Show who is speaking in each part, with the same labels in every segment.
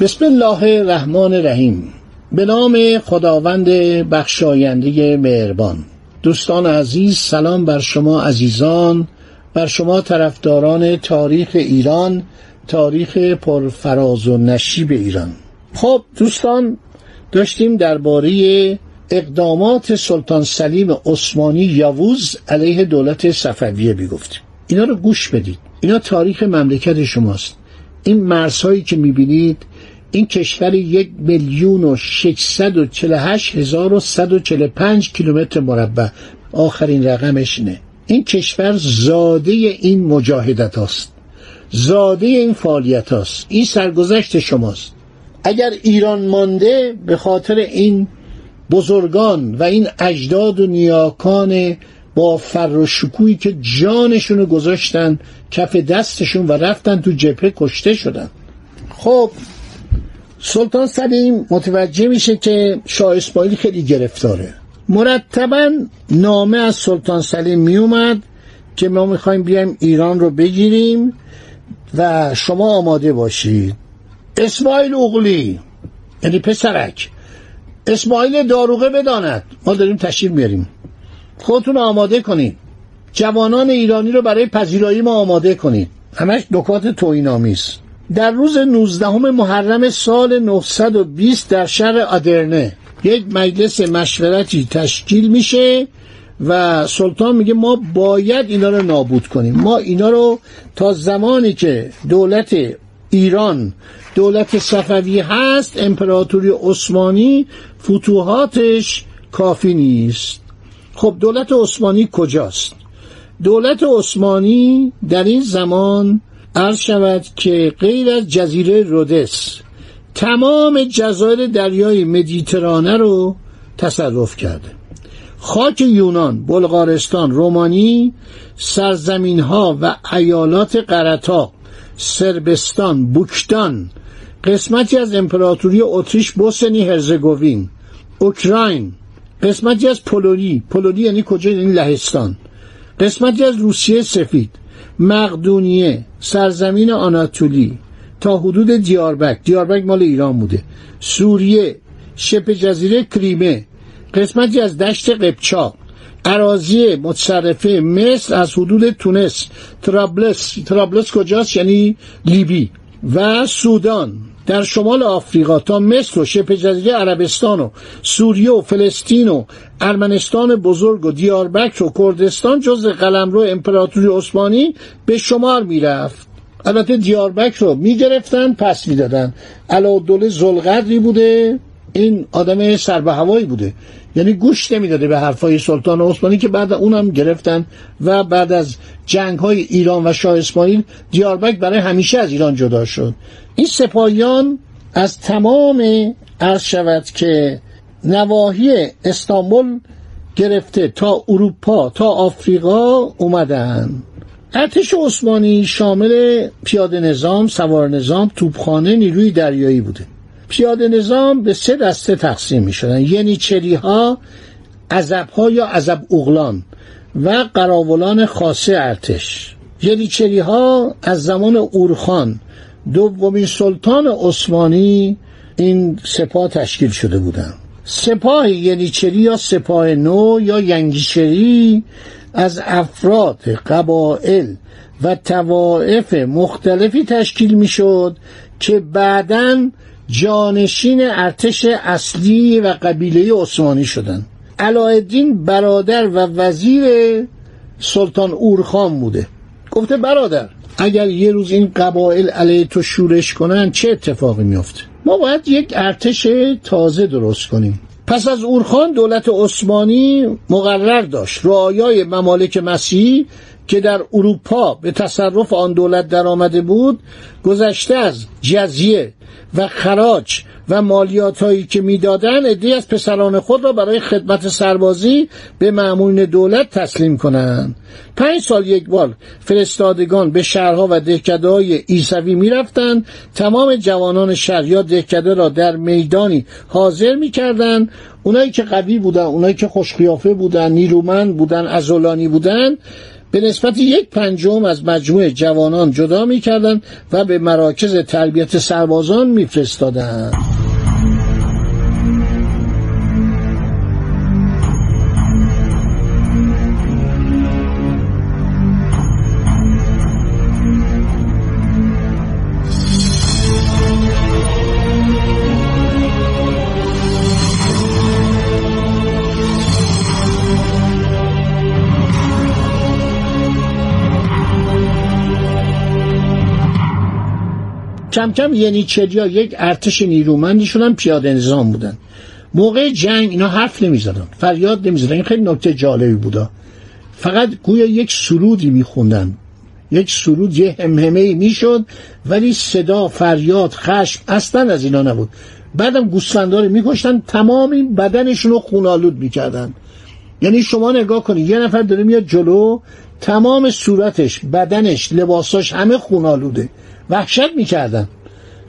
Speaker 1: بسم الله الرحمن الرحیم. به نام خداوند بخشاینده مهربان. دوستان عزیز سلام بر شما عزیزان بر شما طرفداران تاریخ ایران تاریخ پرفراز و نشیب ایران. خب دوستان داشتیم درباره اقدامات سلطان سلیم عثمانی یاووز علیه دولت صفویه می‌گفتیم. اینا رو گوش بدید. اینا تاریخ مملکت شماست. این مرزهایی که می‌بینید این کشور یک میلیون و ششصد و چل هشت هزار و صد و چل پنج کیلومتر مربع. آخرین رقمش اینه. این کشور زاده این مجاهدت هاست. زاده این فعالیت هاست. این سرگذشت شماست. اگر ایران مانده به خاطر این بزرگان و این اجداد و نیاکان با فر و شکویی که جانشون رو گذاشتن کف دستشون و رفتن تو جبهه کشته شدن. خب سلطان سلیم متوجه میشه که شاه اسماعیل خیلی گرفتاره. مرتبا نامه از سلطان سلیم میومد که ما می‌خوایم بیایم ایران رو بگیریم و شما آماده باشید. اسماعیل اغلی یعنی پسرک اسماعیل داروغه بداند. ما داریم تشریف میاریم خودتون آماده کنید. جوانان ایرانی رو برای پذیرایی ما آماده کنید. همش نکات توینامیست در روز 19 محرم سال 920 در شهر آدرنه یک مجلس مشورتی تشکیل میشه و سلطان میگه ما باید اینا رو نابود کنیم. ما اینا رو تا زمانی که دولت ایران دولت صفوی هست امپراتوری عثمانی فتوحاتش کافی نیست. خب دولت عثمانی کجاست؟ دولت عثمانی در این زمان عرض شود که غیر از جزیره رودس تمام جزایر دریای مدیترانه رو تصرف کرده. خاک یونان، بلغارستان، رومانی، سرزمین ها و ایالات قرتا، سربستان، بوکتان، قسمتی از امپراتوری اتریش بوسنی هرزگوین، اوکراین، قسمتی از پولونی، پولونی یعنی کجا؟ یعنی لهستان، قسمتی از روسیه سفید، مقدونیه سرزمین آناتولی تا حدود دیاربک. دیاربک مال ایران بوده. سوریه شبه جزیره کریمه. قسمتی از دشت قبچاق. عراضی متصرفه مصر از حدود تونس. ترابلس ترابلس کجاست؟ یعنی لیبی. و سودان. در شمال آفریقا تا مصر و شبه جزیره عربستان و سوریه و فلسطین و ارمنستان بزرگ و دیاربکر و کردستان جز قلمرو امپراتوری عثمانی به شمار می‌رفت. البته دیاربکر رو می‌گرفتن پس می‌دادن. علاءالدوله زلقدری بوده. این آدم سر به هوایی بوده. یعنی گوش نمی‌داده به حرفای سلطان عثمانی که بعد اونم گرفتن و بعد از جنگ های ایران و شاه اسماعیل دیاربک برای همیشه از ایران جدا شد. این سپاهیان از تمام عرض شود که نواحی استانبول گرفته تا اروپا تا آفریقا اومدن. ارتش عثمانی شامل پیاده نظام، سوار نظام، توپخانه، نیروی دریایی بوده. پیاده نظام به سه دسته تقسیم می شدن یعنی چری ها عذب ها یا عذب اغلان و قراولان خاصه ارتش. یعنی ها از زمان اورخان دومین سلطان عثمانی این سپاه تشکیل شده بودند سپاه ینیچری یا سپاه نو یا ینگیشری از افراد قبائل و توائف مختلفی تشکیل می‌شد که بعدا جانشین ارتش اصلی و قبیله عثمانی شدند علایالدین برادر و وزیر سلطان اورخان بوده. گفته برادر اگر یه روز این قبایل علیه تو شورش کنن چه اتفاقی میفته ما باید یک ارتش تازه درست کنیم. پس از اورخان دولت عثمانی مقرر داشت. رعایای ممالک مسیحی که در اروپا به تصرف آن دولت در آمده بود گذشته از جزیه و خراج و مالیات هایی که می‌دادند عدهای از پسران خود را برای خدمت سربازی به معمولین دولت تسلیم کنند. پنج سال یک بار فرستادگان به شهرها و دهکده های ایسوی می‌رفتند. تمام جوانان شهر یا دهکده را در میدانی حاضر می‌کردند. اونایی که قوی بودن اونایی که خوشقیافه بودن نیرومند بودن ازولانی بودن به نسبت یک پنجم از مجموع جوانان جدا می‌کردند و به مراکز تربیت سربازان میفرستادند. کم کم ینیچریا یک ارتش نیرومندیشون هم پیاده نظام بودن. موقع جنگ اینا حرف نمی‌زدن. فریاد نمی‌زدن. این خیلی نکته جالبی بودا. فقط گویا یک سرودی میخوندن. یک سرود یه همهمه می‌شد ولی صدا فریاد خشم اصلا از اینا نبود. بعدم گوسفندا رو میکشتن تمام بدنشون رو خونالود می‌کردن. یعنی شما نگاه کنید یه نفر داره میاد جلو تمام صورتش بدنش لباساش همه خونالوده وحشت می‌کردن.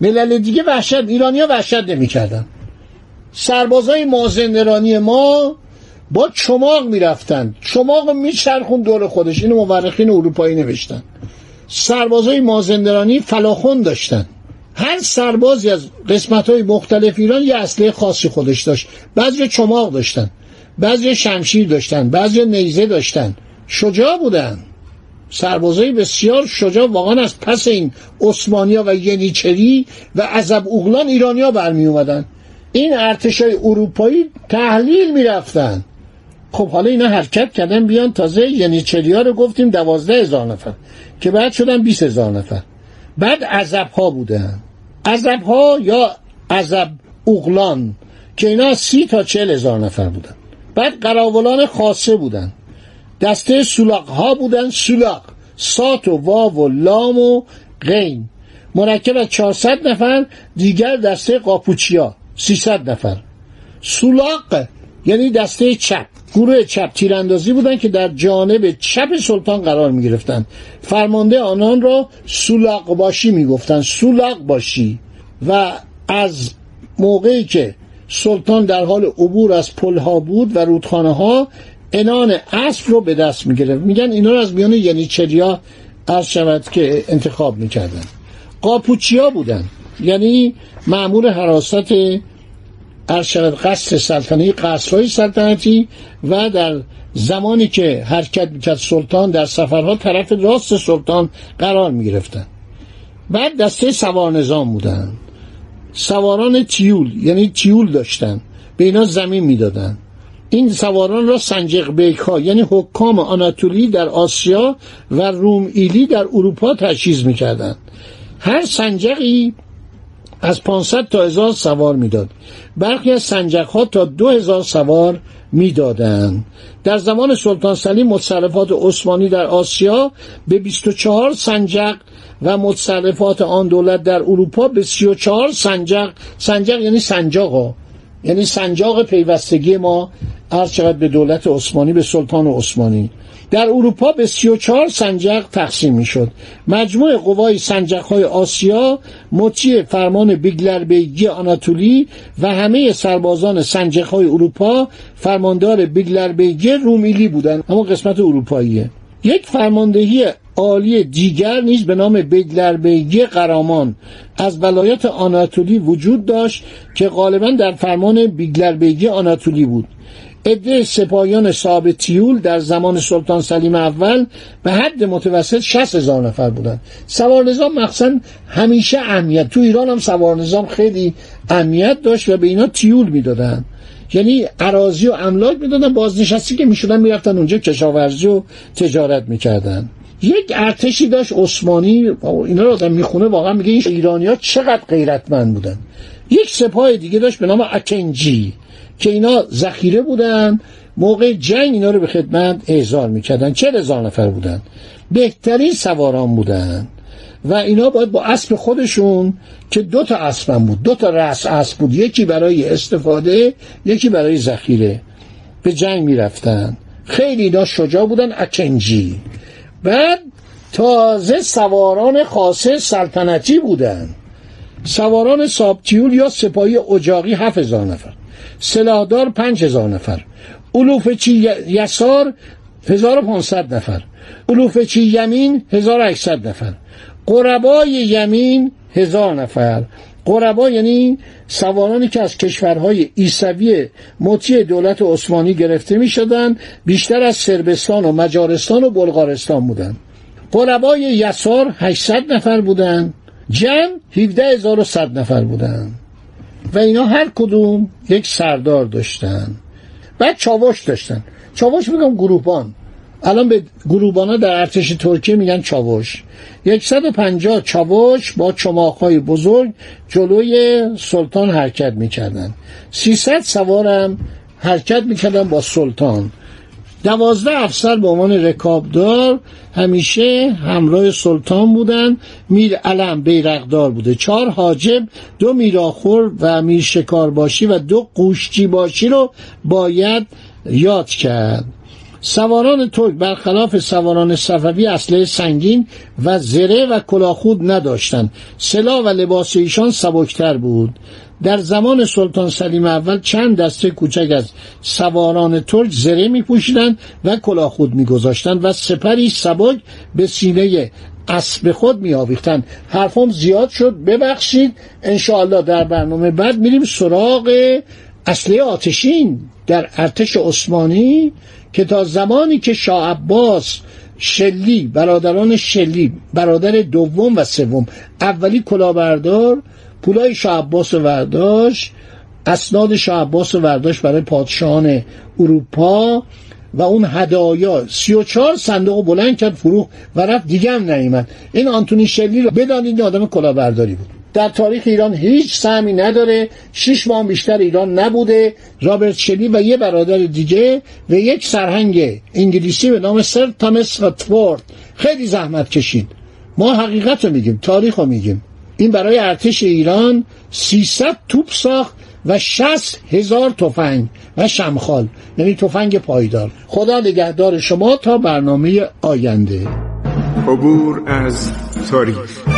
Speaker 1: ملل دیگه وحشت ایرانیا وحشت نمی‌کردن. سربازای مازندرانی ما با چماق می‌رفتن. چماق میچرخون دور خودش. اینو مورخین اروپایی نوشتن. سربازای مازندرانی فلاخون داشتن. هر سربازی از قسمت های مختلف ایران یه اصله خاصی خودش داشت. بعضی چماق داشتن. بعضی شمشیر داشتن. بعضی نیزه داشتن. شجاع بودن. سربازای بسیار شجاع واقعا از پس این عثمانیا و ینیچری و عذب اوغلان ایرانیا برمی اومدن. این ارتشای اروپایی تحلیل می‌رفتن. خب حالا اینا حرکت کردن بیان تازه ینیچری ها رو گفتیم دوازده هزار نفر که بعد شدن بیس هزار نفر. بعد عذب ها بودن. عذب ها یا عذب اوغلان که اینا سی تا چل هزار نفر بودن. بعد قراولان خاصه بودن. دسته سولاق ها بودن سولاق سات و واو و لام و غین. مرکب از 400 نفر دیگر دسته قاپوچیا 300 نفر. سولاق یعنی دسته چپ گروه چپ تیراندازی بودن که در جانب چپ سلطان قرار می گرفتن فرمانده آنان را سولاق باشی می گفتن سولاق باشی. و از موقعی که سلطان در حال عبور از پلها بود و رودخانه ها انان اسب رو به دست می‌گرفت میگن اینا رو از میان یعنی چریا عرض شود که انتخاب می‌کردن. قاپوچیا بودن. یعنی معمول حراست عرض شود قصد سلطنتی قصرهای سلطنتی و در زمانی که حرکت می‌کرد سلطان در سفرها طرف راست سلطان قرار می‌گرفتن. بعد دسته سوار نظام بودن. سواران تیول یعنی تیول داشتن. به اینا زمین می‌دادن. این سواران را سنجق بیک ها یعنی حکام آناتولی در آسیا و روم ایلی در اروپا تجهیز می‌کردند. هر سنجقی از 500 تا هزار سوار می‌داد. برخی از سنجق ها تا 2000 سوار می‌دادند. در زمان سلطان سلیم متصرفات عثمانی در آسیا به 24 سنجق و متصرفات آن دولت در اروپا به 34 سنجق سنجق یعنی سنجاق ها یعنی سنجاق پیوستگی ما عرض شود به دولت عثمانی به سلطان عثمانی. در اروپا به 34 سنجق تقسیم می شد مجموع قوای سنجق های آسیا مطیع فرمان بیگلر بیگی آناتولی و همه سربازان سنجق های اروپا فرماندار بیگلر بیگی رومیلی بودند. اما قسمت اروپاییه. یک فرماندهی عالی دیگر نیز به نام بیگی قرامان از ولایت آناتولی وجود داشت که غالبا در فرمان بیگی آناتولی بود. عده سپاهیان صاحب تیول در زمان سلطان سلیم اول به حد متوسط 60 هزار نفر بودند. سوار نظام مخصوصا همیشه اهمیت تو ایران هم سوار نظام خیلی اهمیت داشت و به اینا تیول می‌دادن یعنی عراضی و املاک می‌دادن بازنشستی که می‌شدن می‌رفتن اونجا کشاورزی و تجارت می‌کردن. یک ارتشی داشت عثمانی اینا رو آدم می‌خونه واقعا میگه این ایرانی ها چقدر غیرتمند بودن. یک سپاه دیگه داشت به نام اکنجی که اینا ذخیره بودن موقع جنگ اینا رو به خدمت احضار می‌کردن. چه هزار نفر بودن؟ بهترین سواران بودن. و اینا باید با اسب خودشون که دو تا اسبم بود دو تا رأس اسب بود یکی برای استفاده یکی برای ذخیره. به جنگ می‌رفتن. خیلی اینا شجاع بودن اکنجی. بعد تازه سواران خاصه سلطنتی بودن. سواران سابتیول یا سپاهی اجاقی هفت هزار نفر. سلاحدار پنج هزار نفر علوفچی یسار هزار و پانصد نفر. علوفچی یمین هزار و نفر. قربای یمین هزار نفر. قربا یعنی سوارانی که از کشورهای ایسوی مطیع دولت عثمانی گرفته می شدن بیشتر از سربستان و مجارستان و بلغارستان بودند قربای یسار 800 نفر بودند جمع 17100 نفر بودند و اینا هر کدوم یک سردار داشتن. بعد چاوش داشتن. چاوش میگم گروهبان. الان به گروبانا در ارتش ترکیه میگن چاوش. 150 چاوش با چماقهای بزرگ جلوی سلطان حرکت می‌کردن. 300 سوارم حرکت می‌کردن با سلطان. دوازده افسر به عنوان رکابدار همیشه همراه سلطان بودن. میر علم بیرقدار بوده. چهار حاجب دو میراخور و میر شکارباشی و دو قوشچی باشی رو باید یاد کرد. سواران ترک برخلاف سواران صفوی اسلحه سنگین و زره و کلاخود نداشتند سلاح و لباس ایشان سبکتر بود. در زمان سلطان سلیم اول چند دسته کوچک از سواران ترک زره می و کلاخود می گذاشتند و سپری سبک به سینه اسب خود می آویختند حرفم زیاد شد. ببخشید. انشاءالله در برنامه بعد میریم سراغ اصلی آتشین در ارتش عثمانی. که تا زمانی که شاه عباس شلی برادران شلی برادر دوم و سوم اولی کلاهبردار پولای شاه عباس ورداش اسناد شاه عباس ورداش برای پادشاهان اروپا و اون هدایا. سی و چهار صندوق بلند کرد فروخ و رفت دیگه هم نیومد. این آنتونی شلی رو بدانید آدم کلاهبرداری بود. در تاریخ ایران هیچ سهمی نداره. شش ماه بیشتر ایران نبوده. رابرت شلی و یه برادر دیگه و یک سرهنگ انگلیسی به نام سر تامس واتفورد خیلی زحمت کشید ما حقیقت رو میگیم تاریخ رو میگیم. این برای ارتش ایران 300 توپ ساخت و 60 هزار تفنگ و شمخال یعنی تفنگ پایدار. خدا نگهدار شما تا برنامه آینده.
Speaker 2: عبور از تاریخ.